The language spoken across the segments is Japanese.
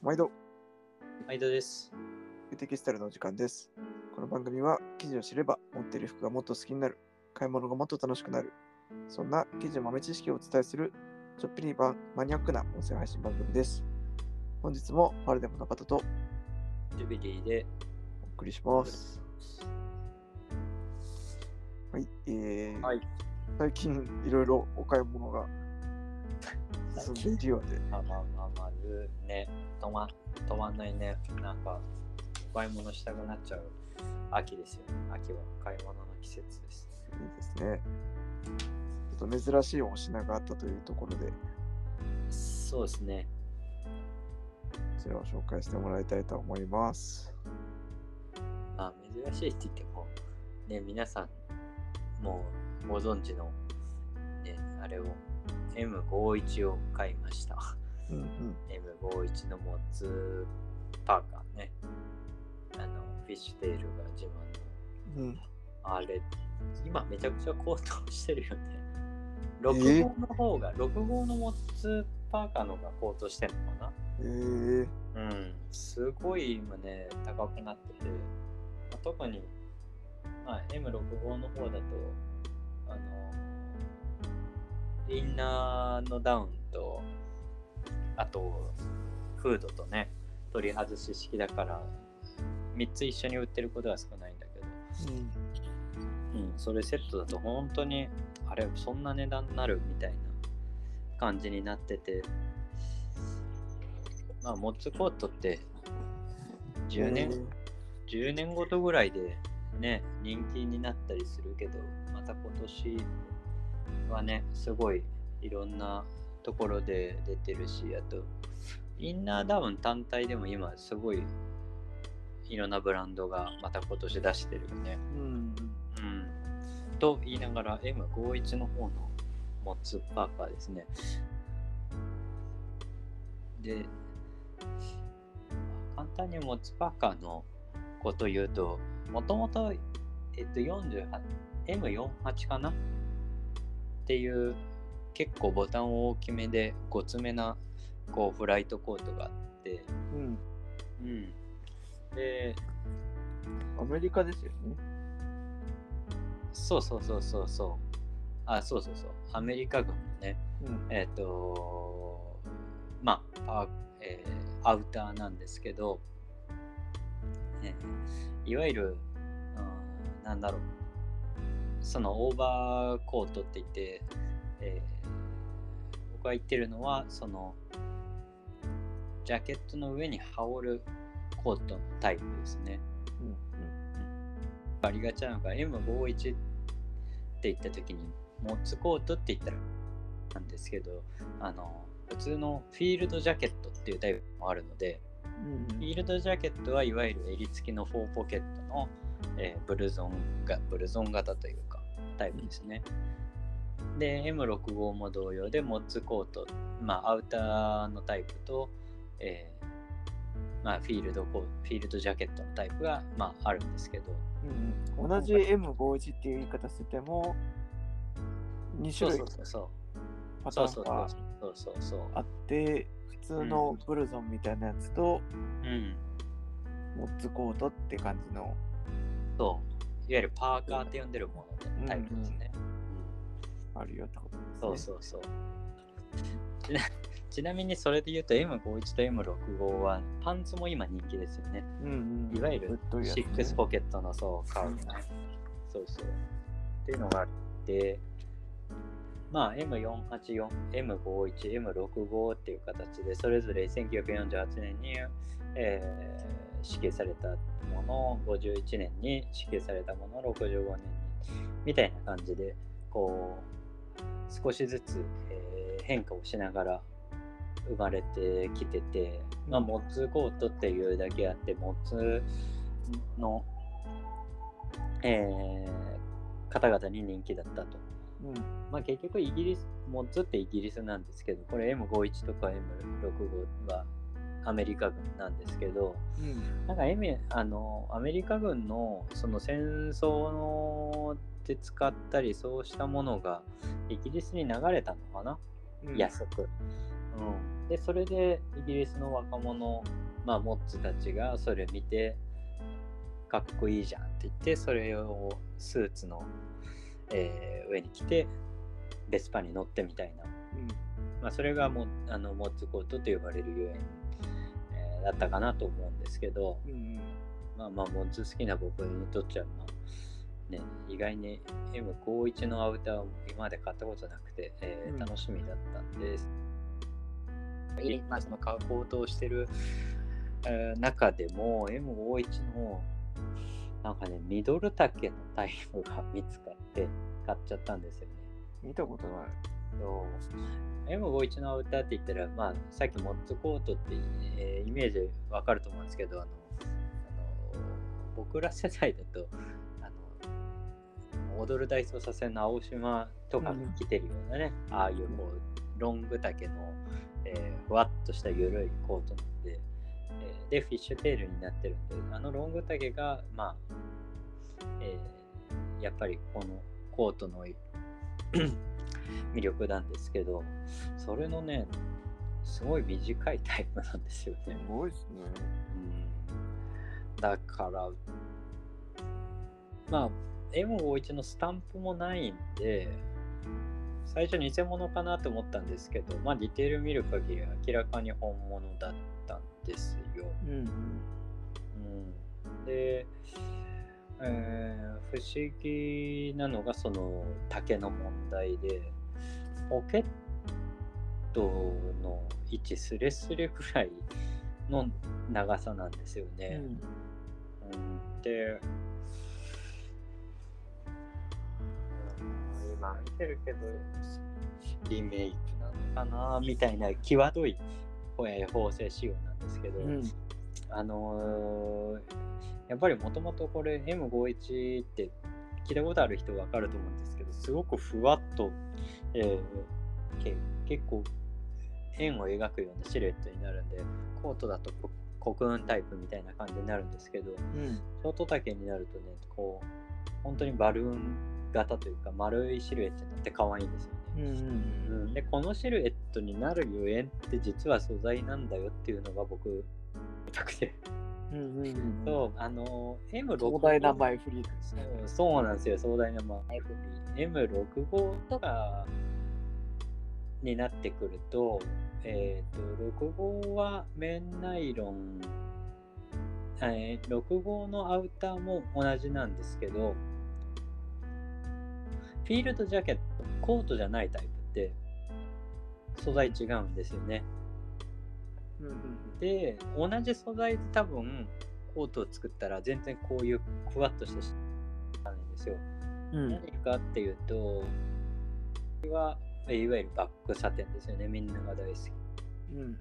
毎度、毎度です。テキスタイルのお時間です。この番組は、記事を知れば、持っている服がもっと好きになる、買い物がもっと楽しくなる、そんな記事豆知識をお伝えする、ちょっぴりママニアックな音声配信番組です。本日もパルデムの方とジュビリーでお送りします。はい、えーはい最近いろいろお買い物が進んでいるようで、あまあまずね、止ま止まんないね。なんか、お買い物したくなっちゃう秋ですよね。秋は買い物の季節です。いいですね。ちょっと珍しいお品があったというところで、こそうですね。ちらを紹介してもらいたいと思います。まあ、珍しいって言っても、ね、皆さん、もうご存知の、ね、あれを、M51 を買いました。うんうん。M51 のモッツパーカーね。あの、フィッシュテールが自慢の。うん、あれ、今めちゃくちゃ高騰してるよね。え？6号の方が、6号のモッツパーカーの方が高騰してんのかえー、なうん。すごい今ね、高くなってて、まあ特に、まあ、M65 の方だと、あの、インナーのダウンと、あと、フードとね、取り外し式だから、3つ一緒に売ってることは少ないんだけど、うん、うん、それセットだと本当にあれそんな値段になるみたいな感じになってて。まあモッツコートって10年、10年ごとぐらいでね人気になったりするけどまた今年はねすごいいろんなところで出てるしあとインナーダウン単体でも今すごいいろんなブランドがまた今年出してるよね。うん、うん。と言いながら M51 の方のモッツパーカーですね。で、簡単にモッツパーカーのこと言うと、もともと、えっと、48 M48 かな？っていう結構ボタン大きめでごつめなこうフライトコートがあって、うん。うん。で、アメリカですよね。そうそうそうそうそう。あ、そうそうそう。アメリカ軍のね、うん、えっ、と、まあ、パーえーアウターなんですけど、えーいわゆる、うん、なんだろう、そのオーバーコートって言って、えー僕が言ってるのは、その、ジャケットの上に羽織るコートのタイプですね。うん、ありがちなのが M51 って言った時にモッツコートって言ったらなんですけどあの普通のフィールドジャケットっていうタイプもあるのでうん。フィールドジャケットはいわゆる襟付きの4ポケットの、えーブルゾンがブルゾン型というかタイプですねで M65 も同様でモッツコートまあアウターのタイプと、えーまあ、フィールドコーフィールドジャケットのタイプが、まあ、あるんですけど。うんうん、同じ M51 っていう言い方してても、2種類そうそうそうそう。パタそうそうーンがそうそうそう。あって、普通のブルゾンみたいなやつと、うん。モッツコートって感じの、そう。いわゆるパーカーって呼んでるもののタイプですね、あるよってことですね。そうそうそう。ちなちなみにそれで言うと M51 と M65 はパンツも今人気ですよね。うんうん。いわゆるシックスポケットのそうカーブねそうそう。っていうのがあってまあ M484、M51、M65 っていう形でそれぞれ1948年に、えー支給されたもの51年に支給されたもの65年にみたいな感じでこう少しずつ、えー変化をしながら生まれてきてて、まあ、モッツコートっていうだけあってモッツの、えー方々に人気だったと。うん。まあ、結局イギリス、モッツってイギリスなんですけど、これ M51 とか M65 はアメリカ軍なんですけど、うん。なんか M あのアメリカ軍のその戦争ので使ったりそうしたものがイギリスに流れたのかな、うん、安く。うん。でそれでイギリスの若者、まあ、モッツたちがそれ見てかっこいいじゃんって言ってそれをスーツの、えー上に着てベスパに乗ってみたいな、まあ、それがもあのモッツコートと呼ばれるゆえん、えーだったかなと思うんですけど、うんうんまあまあモッツ好きな僕にとっちゃまあね意外に M51 のアウターを今まで買ったことなくて、えーうん楽しみだったんです。今その買う高騰してる、えー中でも M51 のなんかねミドル丈のタイプが見つかって買っちゃったんですよね。見たことない。そう。M51 のアウターって言ったら、まあ、さっきモッツコートって、えーイメージわかると思うんですけど、あの、あの僕ら世代だと、あの、踊る大捜査線の青島とかうん着てるようなね、ああいうこう、ロング丈の、えーふわっとした緩いコートなんで、えーで、フィッシュテールになってるんで、あのロング丈が、まあ、えーやっぱりこのコートの魅力なんですけど、それのね、すごい短いタイプなんですよね。すごいですね。うん、だから、まあ、M51 のスタンプもないんで、最初偽物かなと思ったんですけど、まあ、ディテール見る限り明らかに本物だったんですよ。うんうん。うん、で、えー不思議なのがその丈の問題でポケットの位置スレスレぐらいの長さなんですよね。うん、でうん今見てるけどリメイクなのかなみたいな際どいえー縫製仕様なんですけど、うん。あのーやっぱりもともとこれ M51 って聞いたことある人わかると思うんですけど、すごくふわっと、えーけ結構円を描くようなシルエットになるんで、コートだとこコクーンタイプみたいな感じになるんですけど、うん。ショート丈になるとね、こう、本当にバルーン型というか丸いシルエットになって可愛いんですよね。うん。うん、でこのシルエットになるゆえんって実は素材なんだよっていうのが僕たくてうん。うん。うん。そうあの M6 壮大な前振りですね。そうなんですよ壮大な前振り M65 とかになってくるとえっ、と65は綿ナイロンえー65のアウターも同じなんですけどフィールドジャケットコートじゃないタイプって素材違うんですよね。で同じ素材で多分コートを作ったら全然こういうふわっとしたしないん。ですよ、うん。何かっていうとこれはいわゆるバックサテンですよね。みんなが大好き。うん。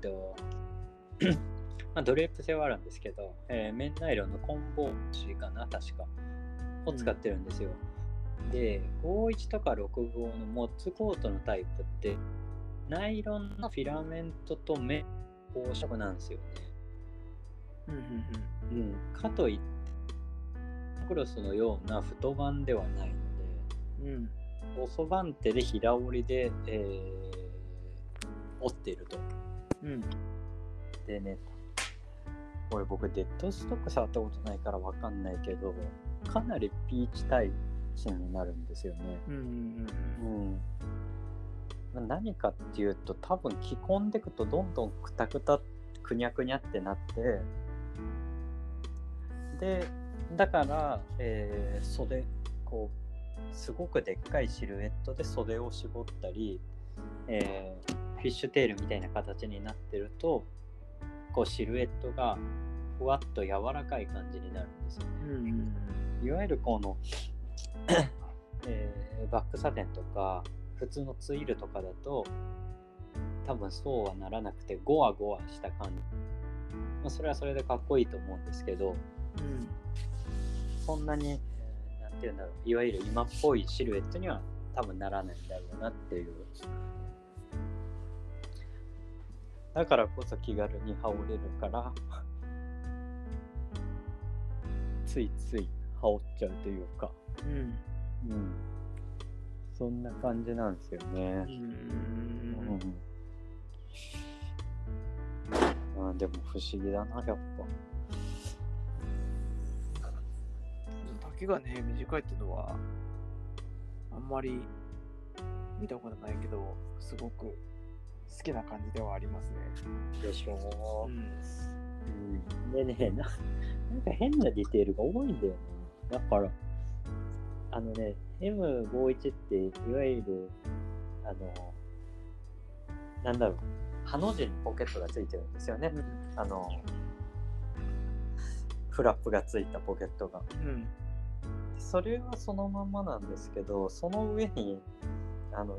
と まあ、ドレープ性はあるんですけど、えー、綿ナイロンのコンボ紙かな確か。を使ってるんですよ、で51とか65のモッツコートのタイプってナイロンのフィラメントと綿光色なんですよねうん。かといってクロスのような太版ではないのでうん。細番手で平織りで、えー折っているとうん。でね、これ僕デッドストック触ったことないからわかんないけど、かなりピーチタイプになるんですよね。うん。うん。うん。まあ何かっていうと、多分着込んでくとどんどんくたくた、くにゃくにゃってなって、で、だから、えー袖、こう、すごくでっかいシルエットで袖を絞ったり、えーフィッシュテールみたいな形になってるとこうシルエットがふわっと柔らかい感じになるんですよね。うん。いわゆるこの、えーバックサテンとか普通のツイルとかだと多分そうはならなくてゴワゴワした感じ、まあ、それはそれでかっこいいと思うんですけどうん。そんなに、えーなんていうんだろういわゆる今っぽいシルエットには多分ならないんだろうなっていうだからこそ気軽に羽織れるからついつい羽織っちゃうというかうん。うんそんな感じなんですよねうん。でも不思議だな、やっ丈がね、短いっていうのは、あんまり見たことないけど、すごく好きな感じではありますね。ぱ。でしょう。ん。うん、でねな、なんか変なディテールが多いんだよな。だから、あのね、M51 っていわゆる、あの、なんだろう、ハの字にポケットがついてるんですよね。あの、フラップがついたポケットが。うん。それはそのままなんですけど、その上に、あの、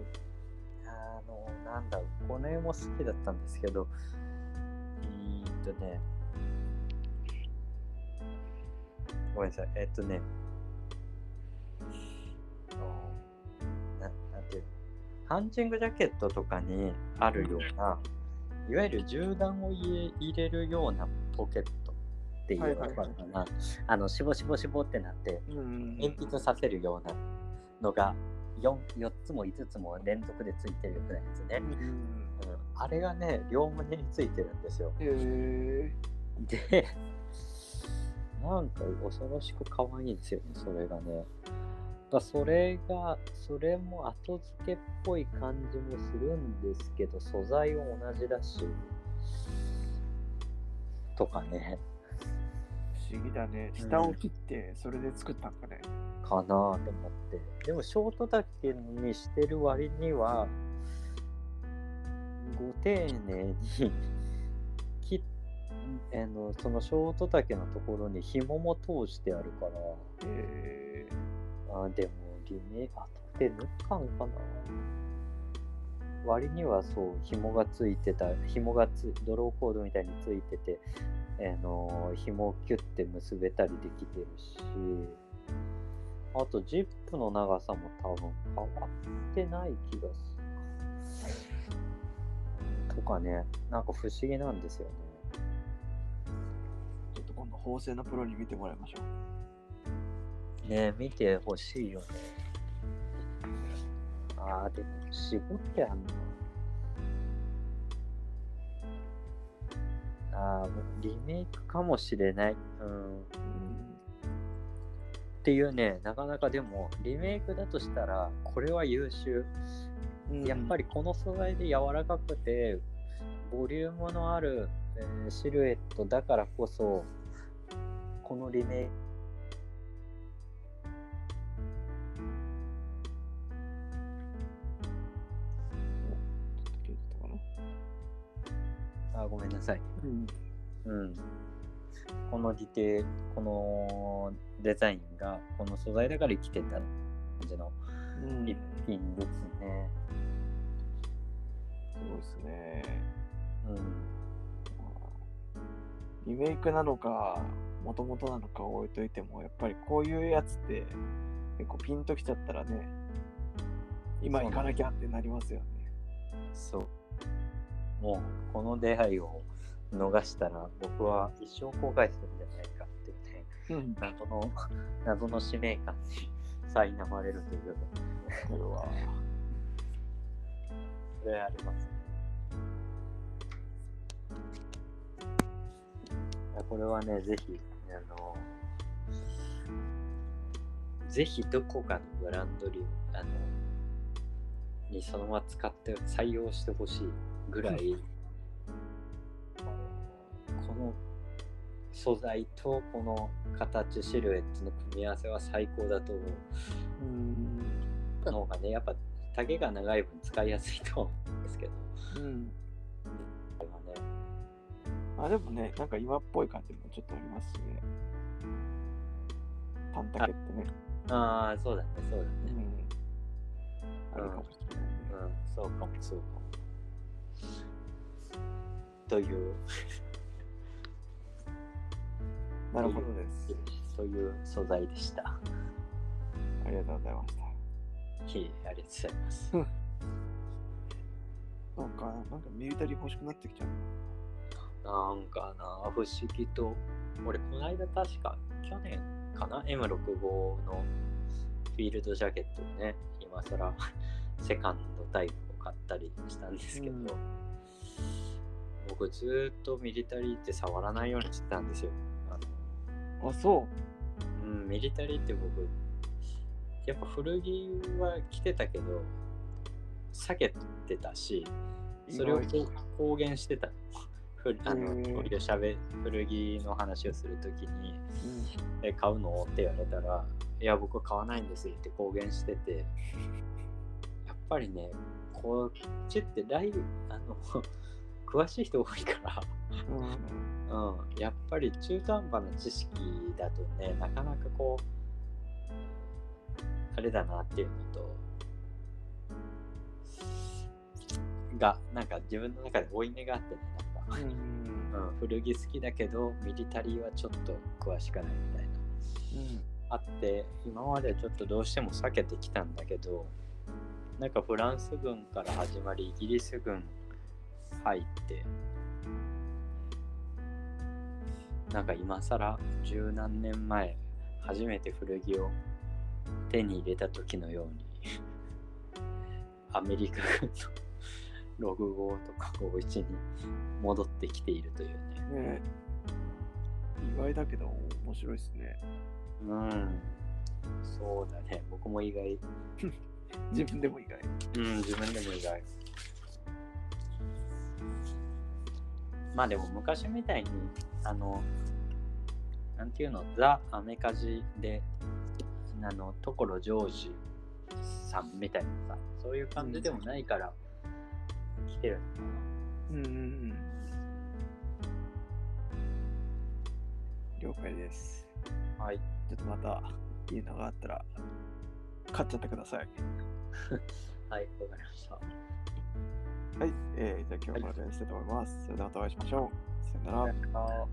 あの、なんだろう、これも好きだったんですけど、えーっとね、ごめんなさい、えーっとね、ハンチングジャケットとかにあるような、いわゆる銃弾を入れるようなポケットっていうのかな、あの、しぼしぼしぼってなって、うん。鉛筆させるようなのが 4, 4つも5つも連続でついてるようなやつね、うん。うん、あれがね両胸についてるんですよへえ。でなんか恐ろしく可愛いんですよねそれがねだそれがそれも後付けっぽい感じもするんですけど素材は同じだしとかね不思議だね。下を切って、それで作ったんかね。かなと思ってでもショート丈にしてる割にはご丁寧に切っあのそのショート丈のところに紐も通してあるからへえ。あでもリメイク後で縫ったんかな。割にはそう紐がついてた紐がつドローコードみたいについててあの紐をキュッて結べたりできてるし。あとジップの長さも多分変わってない気がするとかね。なんか不思議なんですよね。ちょっと今度、縫製のプロに見てもらいましょう。ね見てほしいよね。ああ、でも絞ってあんな。ああ、リメイクかもしれない。うん。っていうね、なかなかでも、リメイクだとしたら、これは優秀。うんやっぱりこの素材で柔らかくて、ボリュームのある、えーシルエットだからこそ、このリメイクあ、ごめんなさい。うん。うん。このディテこのデザインが、この素材だから生きてた感じのうん、一品ですね。すごいですね。うん。リメイクなのか、もともとなのか置いといても、やっぱりこういうやつって、結構ピンときちゃったらね、今行かなきゃってなりますよね。そう。もう、この出会いを逃したら、僕は一生後悔するんじゃないかっていうね、うん。謎の、謎の使命感に苛まれるという、これは。それありますね。これはね、ぜひ、あの、ぜひどこかのブランドリあのにそのまま使って採用してほしいぐらい、この素材とこの形、シルエットの組み合わせは最高だと思う。うん。の方がね、やっぱ丈が長い分使いやすいと思うんですけど、うん。これはね、あ、でもね、なんか今っぽい感じもちょっとありますしね。タンタケってね。ああ、そうだね、そうだね。うん。あるかもしれないね。うん、そうかも、そうかも。という、なるほどです。そういう素材でした。ありがとうございました。いえ、ありがとうございます。なんか、なんかミリタリー欲しくなってきちゃう。なんかな、不思議と、俺、この間確か、去年かな、M65 のフィールドジャケットをね、今更、セカンドタイプを買ったりしたんですけど、うん僕僕ずっとミリタリーって触らないようにしてたんですよ。あのあ、そうん、ミリタリーって僕、やっぱ古着は着てたけど、避けてたし、う。それを公言してた。ふあの古着の話をするときに、うんえ、買うの？って言われたら、いや、僕買わないんですって公言してて、やっぱりね、こっちってライブ、あの、詳しい人多いから、うん。うん、やっぱり中途半端な知識だとね、なかなかこう、あれだなっていうのと、が、なんか自分の中で負い目があってね、なんか、うんうん、古着好きだけど、ミリタリーはちょっと詳しくないみたいな。あって、今までちょっとどうしても避けてきたんだけど、なんかフランス軍から始まり、イギリス軍入って、なんか今更十何年前、初めて古着を手に入れた時のように、アメリカ軍の6号とか51に戻ってきているというね。ね意外だけど面白いですね。うん、そうだね。僕も意外。自分でも意外。うん、自分でも意外。まあでも昔みたいに、あの、なんていうの、ザ・アメカジで、あの、所ジョージさんみたいなさ、そういう感じでもないから、来てるのかうんうんうん。了解です。な。はい。ちょっとまたいいのがあったら買っちゃってください。はい、わかりました。はい、えー、じゃあ今日はこれでしたいと思います。それではまたお会いしましょう。さよなら。あ